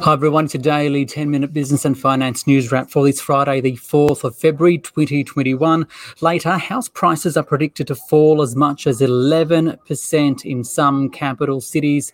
Hi everyone, it's a daily 10 minute business and finance news wrap for this Friday, the 4th of February 2021. Later, house prices are predicted to fall as much as 11% in some capital cities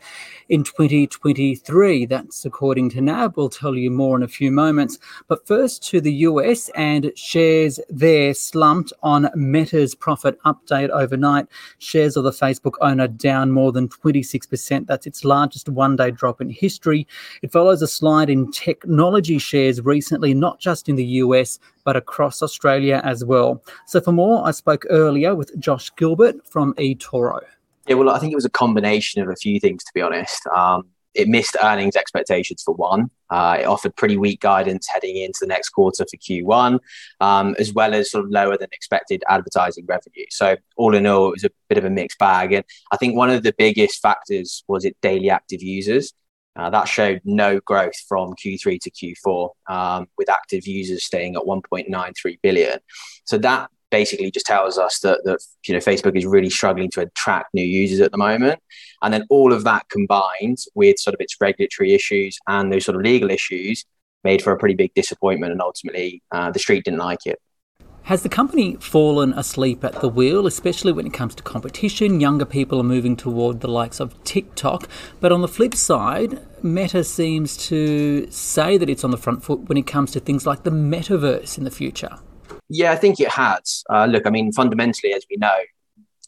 in 2023. That's according to NAB. We'll tell you more in a few moments. But first to the US and shares there slumped on Meta's profit update overnight. Shares of the Facebook owner down more than 26%. That's its largest one day drop in history. It follows a slide in technology shares recently, not just in the US, but across Australia as well. So for more, I spoke earlier with Josh Gilbert from eToro. Yeah, well, I think it was a combination of a few things, to be honest. Um, it missed earnings expectations for one. Uh, it offered pretty weak guidance heading into the next quarter for Q1, um, as well as sort of lower than expected advertising revenue. So, all in all, it was a bit of a mixed bag. And I think one of the biggest factors was it daily active users. Uh, that showed no growth from Q3 to Q4, um, with active users staying at 1.93 billion. So that basically just tells us that, that you know Facebook is really struggling to attract new users at the moment. And then all of that combined with sort of its regulatory issues and those sort of legal issues made for a pretty big disappointment. And ultimately, uh, the street didn't like it. Has the company fallen asleep at the wheel, especially when it comes to competition? Younger people are moving toward the likes of TikTok. But on the flip side, Meta seems to say that it's on the front foot when it comes to things like the metaverse in the future. Yeah, I think it has. Uh, look, I mean, fundamentally, as we know,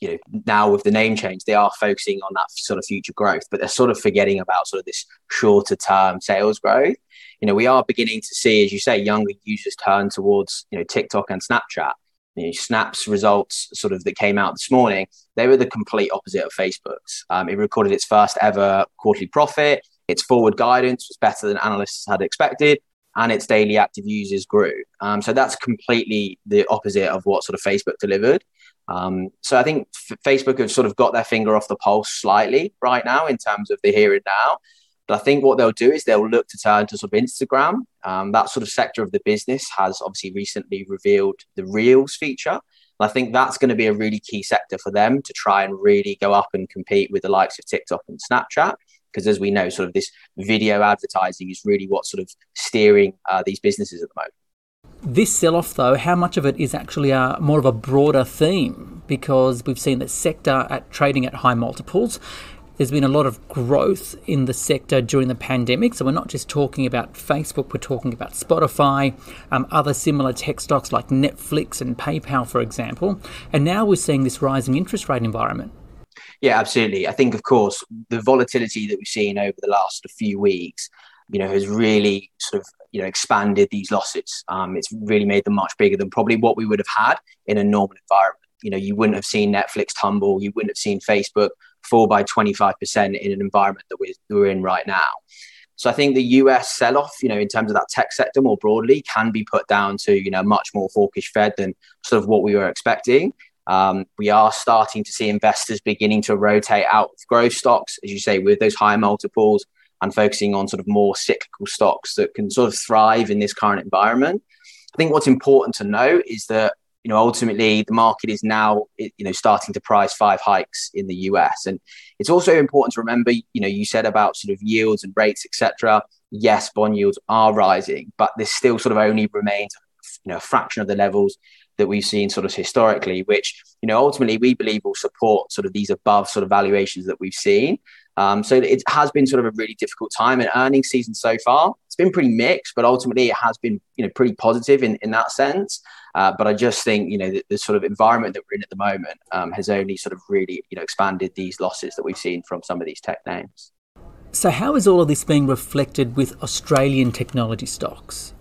you know, now with the name change, they are focusing on that sort of future growth, but they're sort of forgetting about sort of this shorter term sales growth. You know, we are beginning to see, as you say, younger users turn towards, you know, TikTok and Snapchat. You know, Snap's results sort of that came out this morning, they were the complete opposite of Facebook's. Um, it recorded its first ever quarterly profit. Its forward guidance was better than analysts had expected and its daily active users grew. Um, so that's completely the opposite of what sort of Facebook delivered. Um, so I think F- Facebook have sort of got their finger off the pulse slightly right now in terms of the here and now. But I think what they'll do is they'll look to turn to sort of Instagram. Um, that sort of sector of the business has obviously recently revealed the Reels feature. And I think that's going to be a really key sector for them to try and really go up and compete with the likes of TikTok and Snapchat because as we know, sort of this video advertising is really what's sort of steering uh, these businesses at the moment. This sell off, though, how much of it is actually a, more of a broader theme? Because we've seen the sector at trading at high multiples. There's been a lot of growth in the sector during the pandemic. So we're not just talking about Facebook, we're talking about Spotify, um, other similar tech stocks like Netflix and PayPal, for example. And now we're seeing this rising interest rate environment. Yeah, absolutely. I think, of course, the volatility that we've seen over the last few weeks, you know, has really sort of you know expanded these losses. Um, it's really made them much bigger than probably what we would have had in a normal environment. You know, you wouldn't have seen Netflix tumble, you wouldn't have seen Facebook fall by 25% in an environment that we're, we're in right now. So I think the US sell-off, you know, in terms of that tech sector more broadly, can be put down to you know much more hawkish Fed than sort of what we were expecting. Um, we are starting to see investors beginning to rotate out of growth stocks, as you say, with those higher multiples and focusing on sort of more cyclical stocks that can sort of thrive in this current environment. I think what's important to know is that you know ultimately the market is now you know starting to price five hikes in the US, and it's also important to remember you know you said about sort of yields and rates etc. Yes, bond yields are rising, but this still sort of only remains you know a fraction of the levels that we've seen sort of historically, which you know ultimately we believe will support sort of these above sort of valuations that we've seen. Um, so it has been sort of a really difficult time in earnings season so far. It's been pretty mixed, but ultimately it has been you know pretty positive in, in that sense. Uh, but I just think you know the, the, sort of environment that we're in at the moment um, has only sort of really you know expanded these losses that we've seen from some of these tech names. So how is all of this being reflected with Australian technology stocks?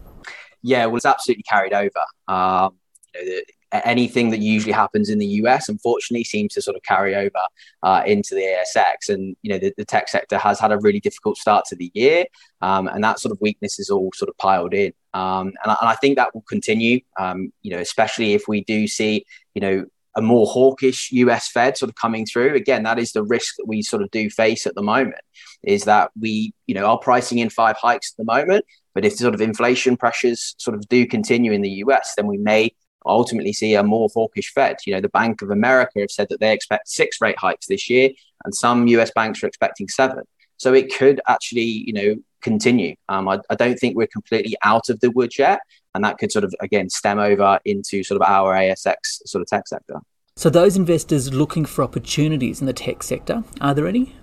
Yeah, well, it's absolutely carried over. Um, know, the, anything that usually happens in the US, unfortunately, seems to sort of carry over uh, into the ASX. And you know, the, the, tech sector has had a really difficult start to the year, um, and that sort of weakness is all sort of piled in. Um, and, I, and, I, think that will continue. Um, you know, especially if we do see, you know. A more hawkish US Fed sort of coming through. Again, that is the risk that we sort of do face at the moment. Is that we, you know, are pricing in five hikes at the moment, but if sort of inflation pressures sort of do continue in the US, then we may ultimately see a more hawkish Fed. You know, the Bank of America have said that they expect six rate hikes this year, and some US banks are expecting seven. So it could actually, you know, continue. Um, I, I, don't think we're completely out of the woods yet, and that could sort of again stem over into sort of our ASX sort of tech sector. So those investors looking for opportunities in the tech sector, are there any?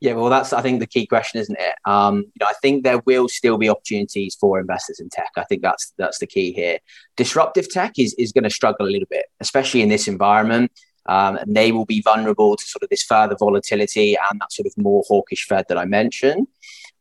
Yeah, well, that's I think the key question, isn't it? Um, you know, I think there will still be opportunities for investors in tech. I think that's that's the key here. Disruptive tech is is going to struggle a little bit, especially in this environment. Um, and they will be vulnerable to sort of this further volatility and that sort of more hawkish Fed that I mentioned.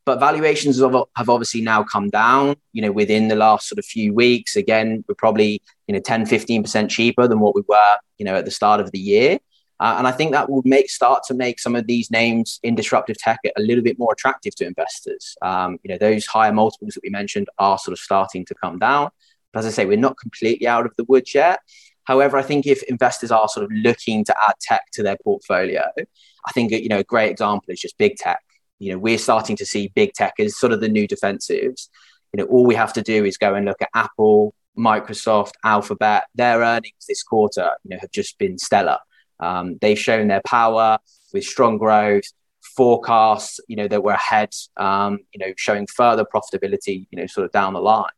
But valuations have, obviously now come down, you know, within the last sort of few weeks. Again, we're probably, you know, 10, 15% cheaper than what we were, you know, at the start of the year. Uh, and I think that will make start to make some of these names in disruptive tech a little bit more attractive to investors. Um, you know, those higher multiples that we mentioned are sort of starting to come down. But as I say, we're not completely out of the woods yet. However, I think if investors are sort of looking to add tech to their portfolio, I think you know a great example is just big tech. You know, we're starting to see big tech as sort of the new defensives. You know, all we have to do is go and look at Apple, Microsoft, Alphabet. Their earnings this quarter, you know, have just been stellar. Um, they've shown their power with strong growth, forecasts, you know, that were ahead, um, you know, showing further profitability, you know, sort of down the line.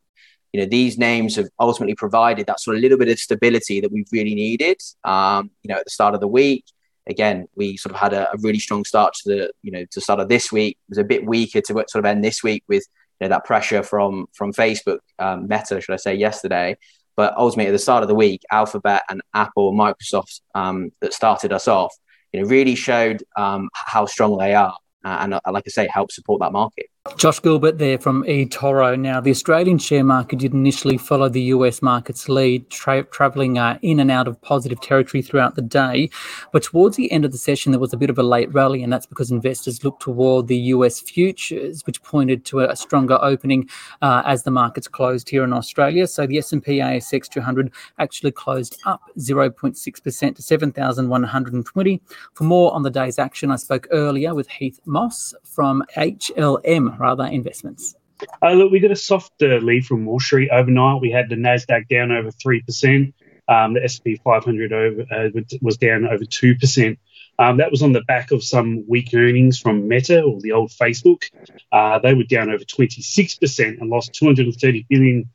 You know, these names have ultimately provided that sort of little bit of stability that we've really needed. Um, you know, at the start of the week, again, we sort of had a, a, really strong start to the, you know, to start of this week. It was a bit weaker to sort of end this week with, you know, that pressure from from Facebook, um, Meta, should I say, yesterday. But ultimately, at the start of the week, Alphabet and Apple and Microsoft um, that started us off, you know, really showed um, how strong they are, uh, and uh, like I say, help support that market. Josh Gilbert there from eToro. Now, the Australian share market did initially follow the US market's lead, tra- travelling uh, in and out of positive territory throughout the day. But towards the end of the session, there was a bit of a late rally, and that's because investors looked toward the US futures, which pointed to a, stronger opening uh, as the markets closed here in Australia. So the S&P ASX 200 actually closed up 0.6% to 7,120. For more on the day's action, I spoke earlier with Heath Moss from HLM rather investments? Uh, look, we got a soft uh, lead from Wall Street overnight. We had the Nasdaq down over three percent. Um, the S&P 500 over, uh, was down over two percent. Um, that was on the back of some weak earnings from Meta or the old Facebook. Uh, they were down over 26% and lost $230 billion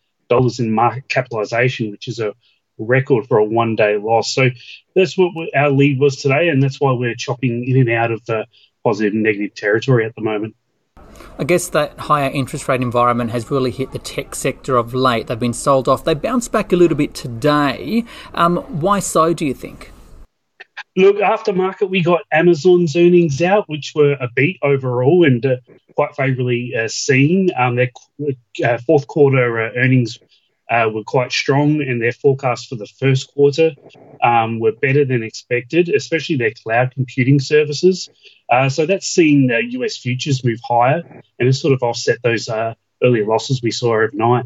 in market capitalization, which is a record for a one day loss. So that's what our lead was today, and that's why we're chopping in and out of the positive and negative territory at the moment. I guess that higher interest rate environment has really hit the tech sector of late. They've been sold off. They bounced back a little bit today. Um, why so, do you think? Look, after market, we got Amazon's earnings out, which were a beat overall and uh, quite favourably uh, seen. Um, their uh, fourth quarter uh, earnings uh, were quite strong, and their forecasts for the first quarter um, were better than expected, especially their cloud computing services. Uh, so that's seen uh, US futures move higher and it's sort of offset those uh, earlier losses we saw overnight.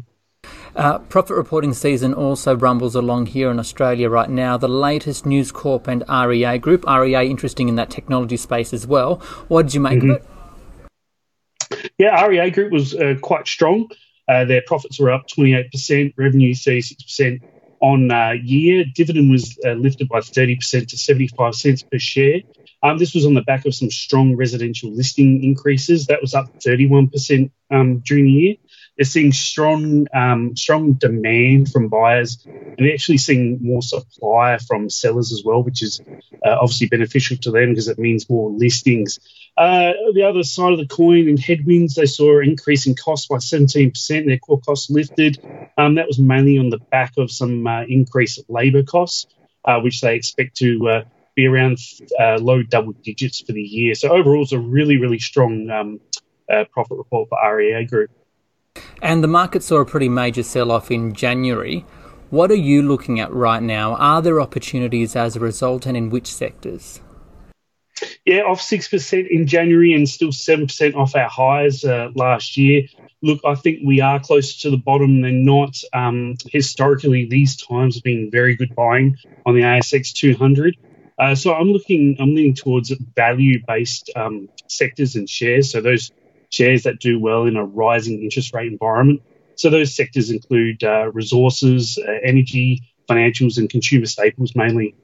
Uh, profit reporting season also rumbles along here in Australia right now. The latest News Corp and REA Group. REA interesting in that technology space as well. What did you make mm-hmm. of it? Yeah, REA Group was uh, quite strong. Uh, their profits were up 28%, revenue 36% on uh, year. Dividend was uh, lifted by 30% to 75 cents per share. Um, this was on the back of some strong residential listing increases. That was up 31% um, during the year. They're seeing strong, um, strong demand from buyers, and they're actually seeing more supply from sellers as well, which is uh, obviously beneficial to them because it means more listings. Uh, the other side of the coin in headwinds, they saw an increase in costs by 17%. Their core costs lifted. Um, that was mainly on the back of some uh, increase of labour costs, uh, which they expect to uh, be around uh, low double digits for the year. So overall, it's a really, really strong um, uh, profit report for REA Group. And the market saw a pretty major sell off in January. What are you looking at right now? Are there opportunities as a result, and in which sectors? Yeah, off 6% in January and still 7% off our highs uh, last year. Look, I think we are closer to the bottom than not. Um, historically, these times have been very good buying on the ASX 200. Uh, so I'm looking, I'm leaning towards value-based um, sectors and shares. So those shares that do well in a rising interest rate environment. So those sectors include uh, resources, uh, energy, financials and consumer staples mainly.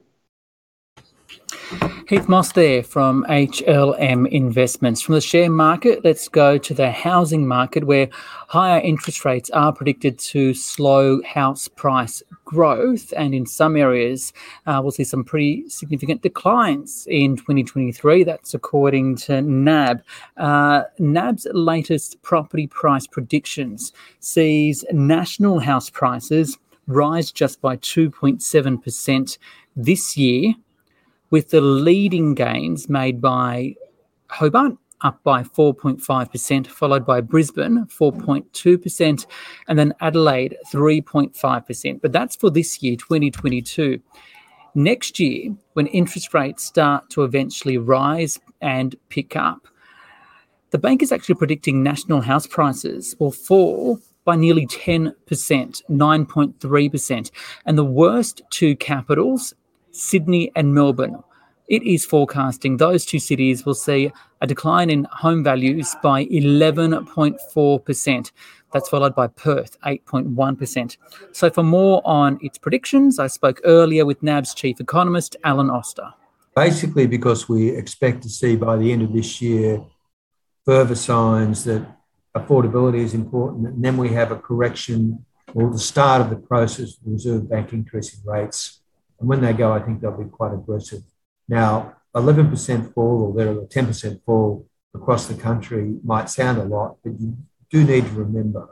Heath Moss there from HLM Investments. From the share market, let's go to the housing market where higher interest rates are predicted to slow house price growth. And in some areas, uh, we'll see some pretty significant declines in 2023. That's according to NAB. Uh, NAB's latest property price predictions sees national house prices rise just by 2.7% this year with the leading gains made by Hobart up by 4.5%, followed by Brisbane 4.2%, and then Adelaide 3.5%. But that's for this year, 2022. Next year, when interest rates start to eventually rise and pick up, the bank is actually predicting national house prices will fall by nearly 10%, 9.3%. And the worst two capitals Sydney and Melbourne. It is forecasting those two cities will see a decline in home values by 11.4%. That's followed by Perth, 8.1%. So, for more on its predictions, I spoke earlier with NAB's chief economist, Alan Oster. Basically, because we expect to see by the end of this year further signs that affordability is important, and then we have a correction or the start of the process of the Reserve Bank increasing rates and when they go, I think they'll be quite aggressive. Now, 11% fall or there a 10% fall across the country might sound a lot, but you do need to remember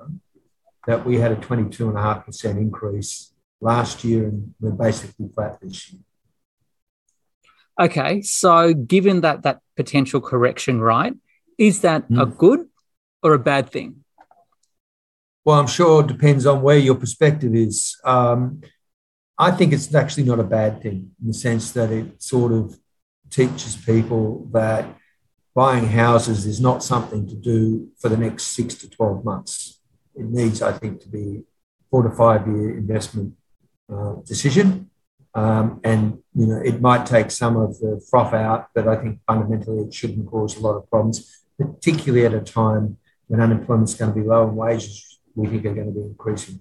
that we had a 22.5% increase last year and we're basically flat this year. Okay, so given that that potential correction, right, is that mm. a hmm. good or a bad thing? Well, I'm sure it depends on where your perspective is. Um, I think it's actually not a bad thing in the sense that it sort of teaches people that buying houses is not something to do for the next six to 12 months. It needs, I think, to be four to five year investment uh, decision. Um, and, you know, it might take some of the froth out, but I think fundamentally it shouldn't cause a lot of problems, particularly at a time when unemployment's going to be low and wages we think are going to be increasing.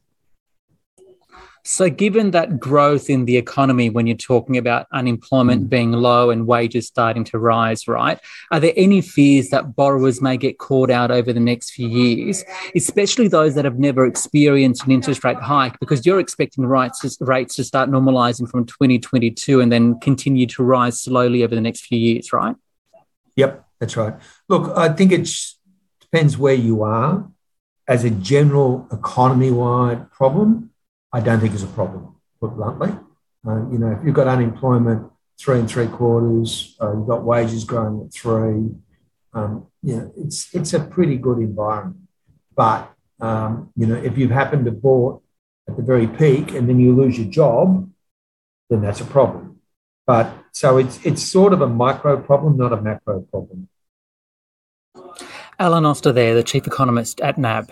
So, given that growth in the economy, when you're talking about unemployment mm. being low and wages starting to rise, right? Are there any fears that borrowers may get caught out over the next few years, especially those that have never experienced an interest rate hike? Because you're expecting rates, rates to start normalizing from 2022 and then continue to rise slowly over the next few years, right? Yep, that's right. Look, I think it depends where you are. As a general economy wide problem, I don't think is a problem, put bluntly. Uh, you know, if you've got unemployment three and three quarters, uh, you've got wages growing at three, um, you know, it's it's a pretty good environment. But um, you know, if you've happened to bought at the very peak and then you lose your job, then that's a problem. But so it's it's sort of a micro problem, not a macro problem. Alan Oster there, the chief economist at NAB.